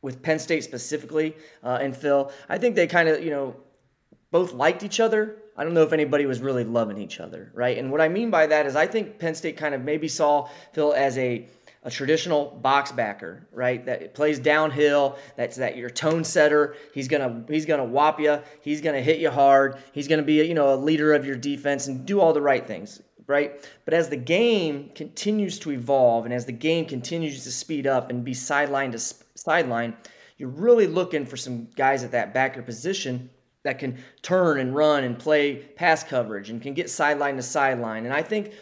with Penn State specifically uh, and Phil, I think they kind of, you know, both liked each other. I don't know if anybody was really loving each other, right? And what I mean by that is I think Penn State kind of maybe saw Phil as a a traditional box backer, right? That plays downhill. That's that your tone setter. He's gonna he's gonna whop you. He's gonna hit you hard. He's gonna be you know a leader of your defense and do all the right things, right? But as the game continues to evolve and as the game continues to speed up and be sideline to sideline, you're really looking for some guys at that backer position that can turn and run and play pass coverage and can get sideline to sideline. And I think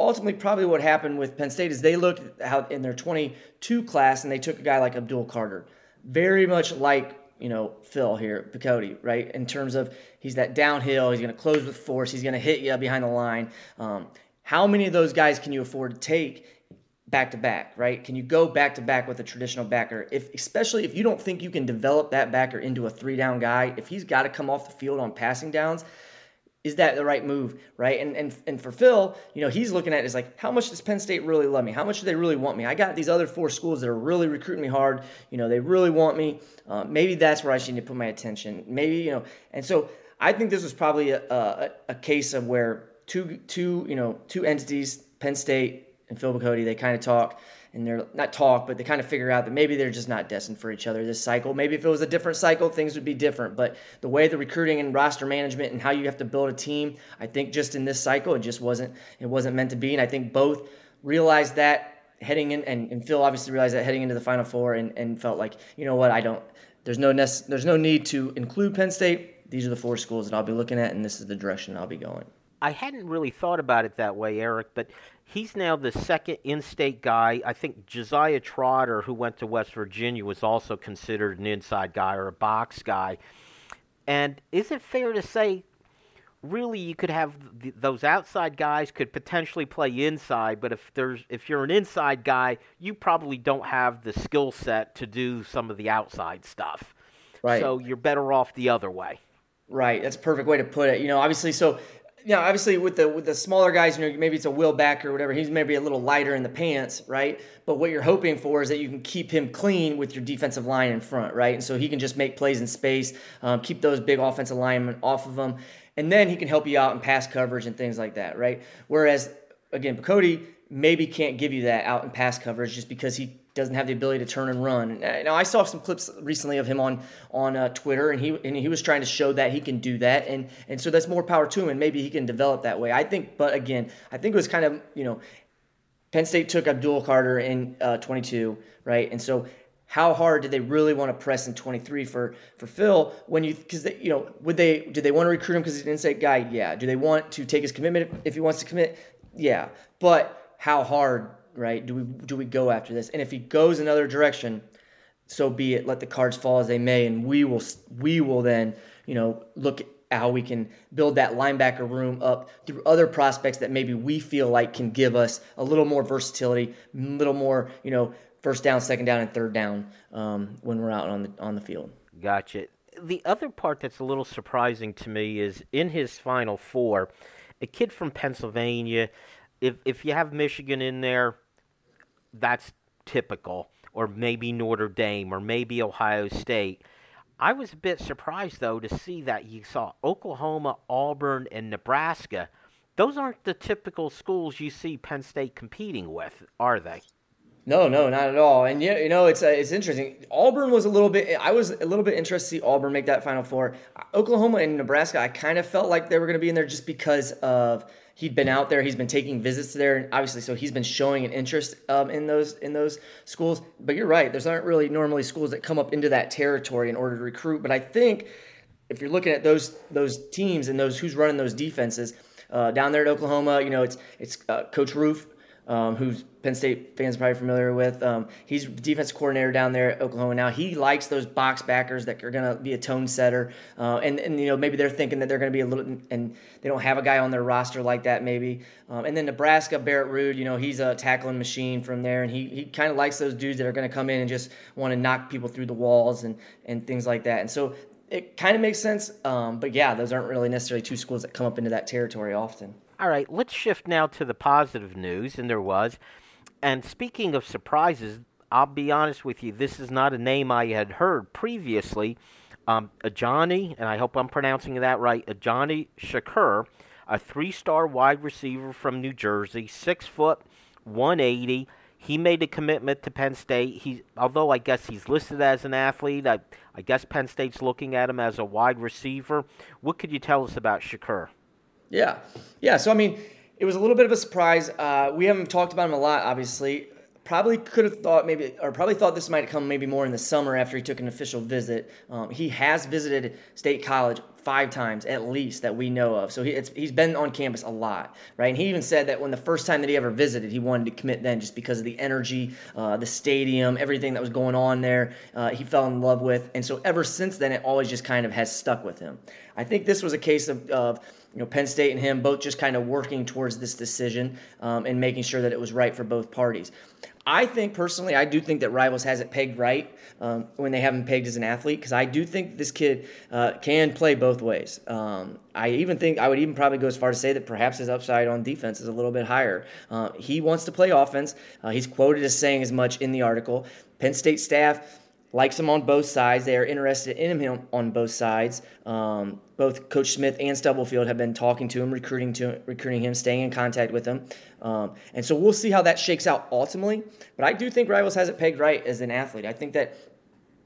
ultimately probably what happened with Penn State is they looked out in their 22 class and they took a guy like Abdul Carter, very much like you know Phil here, Picciotti, right? In terms of he's that downhill, he's going to close with force, he's going to hit you behind the line. Um, how many of those guys can you afford to take back to back, right? Can you go back to back with a traditional backer? If especially if you don't think you can develop that backer into a three down guy, if he's got to come off the field on passing downs, is that the right move, right? And and and for Phil, you know, he's looking at it like, how much does Penn State really love me? How much do they really want me? I got these other four schools that are really recruiting me hard. You know, they really want me. Uh, maybe that's where I should need to put my attention. Maybe you know, and so I think this was probably a, a, a case of where two two you know two entities, Penn State and Phil Picciotti, they kind of talk and they're not talk, but they kind of figure out that maybe they're just not destined for each other this cycle. Maybe if it was a different cycle, things would be different. But the way the recruiting and roster management and how you have to build a team, I think just in this cycle, it just wasn't it wasn't meant to be. And I think both realized that heading in, and, and Phil obviously realized that heading into the Final Four, and, and felt like you know what, I don't. There's no there's no need to include Penn State. These are the four schools that I'll be looking at, and this is the direction I'll be going. I hadn't really thought about it that way, Eric, but he's now the second in-state guy. I think Josiah Trotter, who went to West Virginia, was also considered an inside guy or a box guy. And is it fair to say, really, you could have th- those outside guys could potentially play inside, but if there's if you're an inside guy, you probably don't have the skill set to do some of the outside stuff. Right. So you're better off the other way. Right. That's a perfect way to put it. You know, obviously, so know, obviously with the with the smaller guys, you know, maybe it's a Will Beck or whatever. He's maybe a little lighter in the pants, right? But what you're hoping for is that you can keep him clean with your defensive line in front, right? And so he can just make plays in space, um, keep those big offensive linemen off of him, and then he can help you out in pass coverage and things like that, right? Whereas again, Cody maybe can't give you that out in pass coverage just because he doesn't have the ability to turn and run. Now I saw some clips recently of him on on uh, Twitter, and he and he was trying to show that he can do that, and and so that's more power to him, and maybe he can develop that way. I think, but again, I think it was kind of you know, Penn State took Abdul Carter in uh, 22, right, and so. How hard did they really want to press in 23 for for Phil when you because you know would they did they want to recruit him because he's an inside guy yeah do they want to take his commitment if he wants to commit yeah but how hard right? Do we do we go after this? And if he goes another direction, so be it. Let the cards fall as they may, and we will we will then you know look at how we can build that linebacker room up through other prospects that maybe we feel like can give us a little more versatility, a little more you know first down, second down, and third down um, when we're out on the on the field. Gotcha. The other part that's a little surprising to me is in his final four, a kid from Pennsylvania if if you have Michigan in there, that's typical, or maybe Notre Dame, or maybe Ohio State. I was a bit surprised though to see that you saw Oklahoma, Auburn, and Nebraska. Those aren't the typical schools you see Penn State competing with, are they? No, no, not at all. And you know, it's uh, it's interesting. Auburn was a little bit. I was a little bit interested to see Auburn make that Final Four. Oklahoma and Nebraska, I kind of felt like they were going to be in there just because of he'd been out there, he's been taking visits there, and obviously, so he's been showing an interest um, in those in those schools. But you're right; there's aren't really normally schools that come up into that territory in order to recruit. But I think if you're looking at those those teams and those who's running those defenses uh, down there at Oklahoma, you know, it's it's uh, Coach Roof um, who's Penn State fans probably familiar with. Um, he's defense coordinator down there at Oklahoma now. He likes those box backers that are going to be a tone setter, uh, and and you know maybe they're thinking that they're going to be a little, and they don't have a guy on their roster like that maybe. Um, and then Nebraska, Barrett Ruud, you know he's a tackling machine from there, and he he kind of likes those dudes that are going to come in and just want to knock people through the walls and and things like that. And so it kind of makes sense, um, but yeah, those aren't really necessarily two schools that come up into that territory often. All right, let's shift now to the positive news, and there was. And speaking of surprises, I'll be honest with you, this is not a name I had heard previously. Um, Ajani, and I hope I'm pronouncing that right, Ajani Shakur, a three star wide receiver from New Jersey, six foot, 180. He made a commitment to Penn State. He, although I guess he's listed as an athlete, I, I guess Penn State's looking at him as a wide receiver. What could you tell us about Shakur? Yeah, yeah. So I mean, it was a little bit of a surprise. Uh, we haven't talked about him a lot, obviously. Probably could have thought maybe, or probably thought this might come maybe more in the summer after he took an official visit. Um, he has visited State College five times at least that we know of. So he, he's been on campus a lot, right? And he even said that when the first time that he ever visited, he wanted to commit then just because of the energy, uh, the stadium, everything that was going on there. Uh, he fell in love with, and so ever since then, it always just kind of has stuck with him. I think this was a case of, of you know, Penn State and him both just kind of working towards this decision um, and making sure that it was right for both parties. I think personally, I do think that Rivals has it pegged right um, when they have him pegged as an athlete because I do think this kid uh, can play both ways. Um, I even think I would even probably go as far to say that perhaps his upside on defense is a little bit higher. Uh, he wants to play offense. Uh, he's quoted as saying as much in the article. Penn State staff likes him on both sides. They are interested in him on both sides. Um, both Coach Smith and Stubblefield have been talking to him, recruiting to recruiting him, staying in contact with him, um, and so we'll see how that shakes out ultimately. But I do think Rivals has it pegged right as an athlete. I think that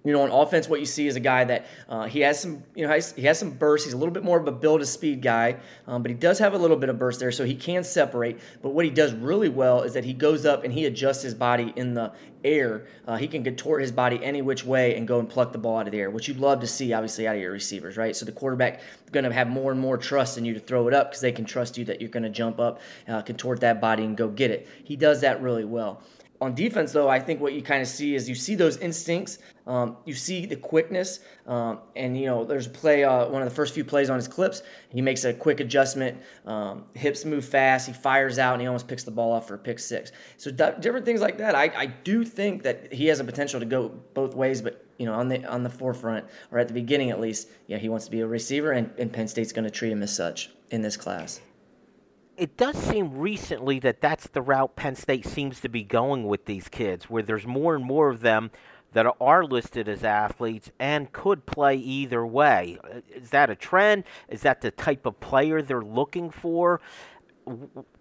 you know, on offense, what you see is a guy that uh, he has some, you know, he has some burst. He's a little bit more of a build a speed guy, um, but he does have a little bit of burst there, so he can separate. But what he does really well is that he goes up and he adjusts his body in the air. Uh, he can contort his body any which way and go and pluck the ball out of the air, which you'd love to see, obviously, out of your receivers, right? So the quarterback going to have more and more trust in you to throw it up because they can trust you that you're going to jump up, uh, contort that body, and go get it. He does that really well. On defense, though, I think what you kind of see is you see those instincts, um, you see the quickness, um, and you know there's a play, uh, one of the first few plays on his clips. He makes a quick adjustment, um, hips move fast, he fires out, and he almost picks the ball off for a pick six. So d- different things like that. I, I do think that he has a potential to go both ways, but you know, on the on the forefront or at the beginning at least, yeah, he wants to be a receiver, and, and Penn State's going to treat him as such in this class. It does seem recently that that's the route Penn State seems to be going with these kids, where there's more and more of them that are listed as athletes and could play either way. Uh, is that a trend? Is that the type of player they're looking for?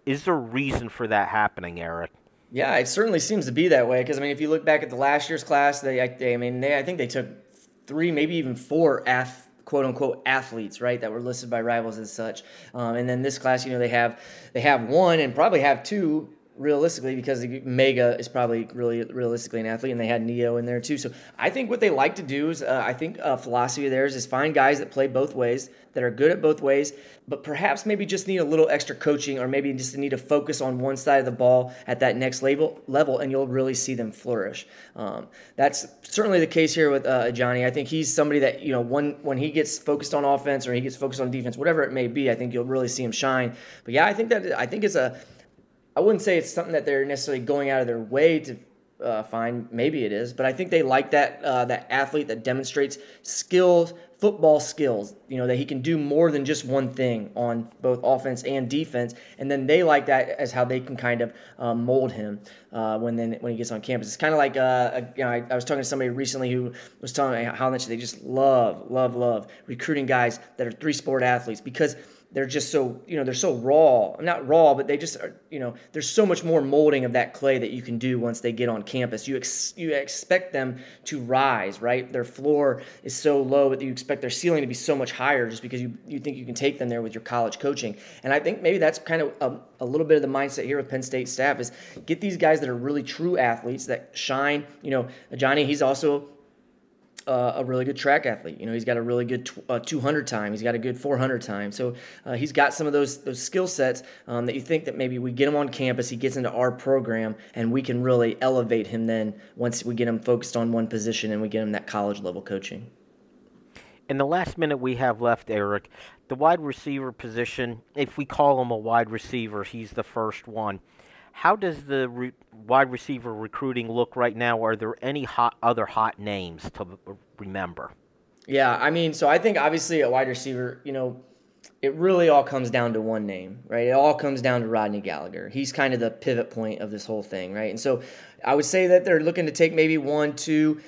Is there a reason for that happening, Eric? Yeah, it certainly seems to be that way. Because I mean, if you look back at the last year's class, they, they I mean, they, I think they took three, maybe even four ath, quote unquote athletes, right, that were listed by rivals as such. Um, and then this class, you know, they have they have one and probably have two realistically because Mega is probably really realistically an athlete, and they had Neo in there too. So I think what they like to do is, uh, I think a philosophy of theirs is find guys that play both ways, that are good at both ways, but perhaps maybe just need a little extra coaching, or maybe just need to focus on one side of the ball at that next level, level, and you'll really see them flourish. Um, that's certainly the case here with uh, Ajani. I think he's somebody that you know, when when he gets focused on offense or he gets focused on defense, whatever it may be, I think you'll really see him shine. But yeah, I think that I think it's a I wouldn't say it's something that they're necessarily going out of their way to uh, find. Maybe it is, but I think they like that uh, that athlete that demonstrates skills, football skills. You know that he can do more than just one thing on both offense and defense, and then they like that as how they can kind of um, mold him uh, when then when he gets on campus. It's kind of like uh, you know I, I, was talking to somebody recently who was telling me how much they just love, love, love recruiting guys that are three sport athletes because they're just so you know they're so raw not raw but they just are you know there's so much more molding of that clay that you can do once they get on campus. You ex- you expect them to rise right? Their floor is so low but you expect their ceiling to be so much higher just because you, you think you can take them there with your college coaching. And i think maybe that's kind of a, a little bit of the mindset here with penn state staff is get these guys that are really true athletes that shine. You know Ajani he's also uh, a really good track athlete. You know, he's got a really good tw- uh, 200 time. He's got a good 400 time. So uh, he's got some of those those skill sets um, that you think that maybe we get him on campus, he gets into our program, and we can really elevate him. Then once we get him focused on one position and we get him that college level coaching. In the last minute we have left, Eric, the wide receiver position, if we call him a wide receiver, he's the first one. How does the re- wide receiver recruiting look right now? Are there any hot other hot names to remember? Yeah, I mean, so I think obviously a wide receiver, you know, it really all comes down to one name, right? It all comes down to Rodney Gallagher. He's kind of the pivot point of this whole thing, right? And so I would say that they're looking to take maybe one, two,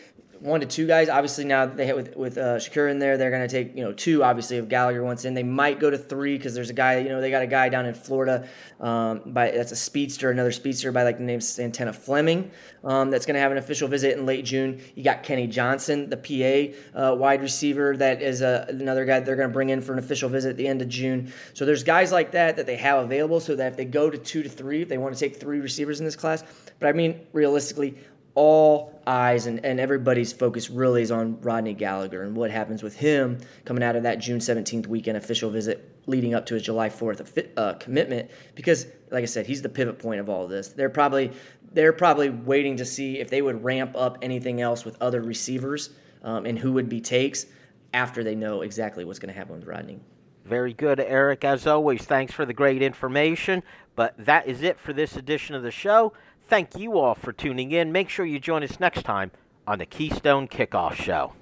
one to two guys. Obviously, now they hit with with uh, Shakur in there, they're going to take you know two. Obviously, if Gallagher wants in, they might go to three because there's a guy. You know, they got a guy down in Florida. Um, by that's a speedster, another speedster by like the name Santana Fleming. Um, that's going to have an official visit in late June. You got Kenny Johnson, the PA uh, wide receiver, that is a, another guy they're going to bring in for an official visit at the end of June. So there's guys like that that they have available, so that if they go to two to three, if they want to take three receivers in this class. But I mean, realistically, all eyes and, and everybody's focus really is on Rodney Gallagher and what happens with him coming out of that June 17th weekend official visit leading up to his July 4th uh, commitment because like I said he's the pivot point of all of this they're probably they're probably waiting to see if they would ramp up anything else with other receivers um, and who would be takes after they know exactly what's going to happen with Rodney very good, Eric. As always, thanks for the great information. But that is it for this edition of the show. Thank you all for tuning in. Make sure you join us next time on the Keystone Kickoff Show.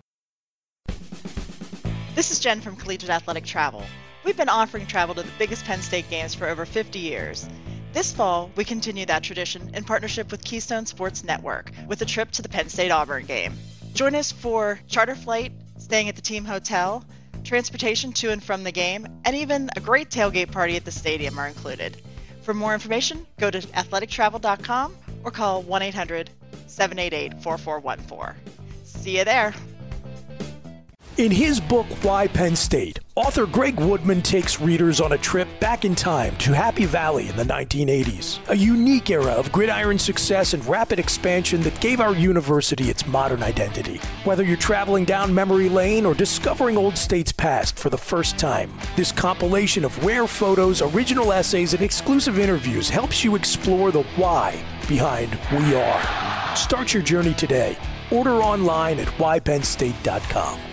This is Jen from Collegiate Athletic Travel. We've been offering travel to the biggest Penn State games for over 50 years. This fall, we continue that tradition in partnership with Keystone Sports Network with a trip to the Penn State Auburn game. Join us for charter flight, staying at the team hotel, transportation to and from the game, and even a great tailgate party at the stadium are included. For more information, go to athletictravel.com or call 1 800 788 4414. See you there. In his book, Why Penn State, author Greg Woodman takes readers on a trip back in time to Happy Valley in the 1980s, a unique era of gridiron success and rapid expansion that gave our university its modern identity. Whether you're traveling down memory lane or discovering Old State's past for the first time, this compilation of rare photos, original essays, and exclusive interviews helps you explore the why behind We Are. Start your journey today. Order online at whypennstate.com.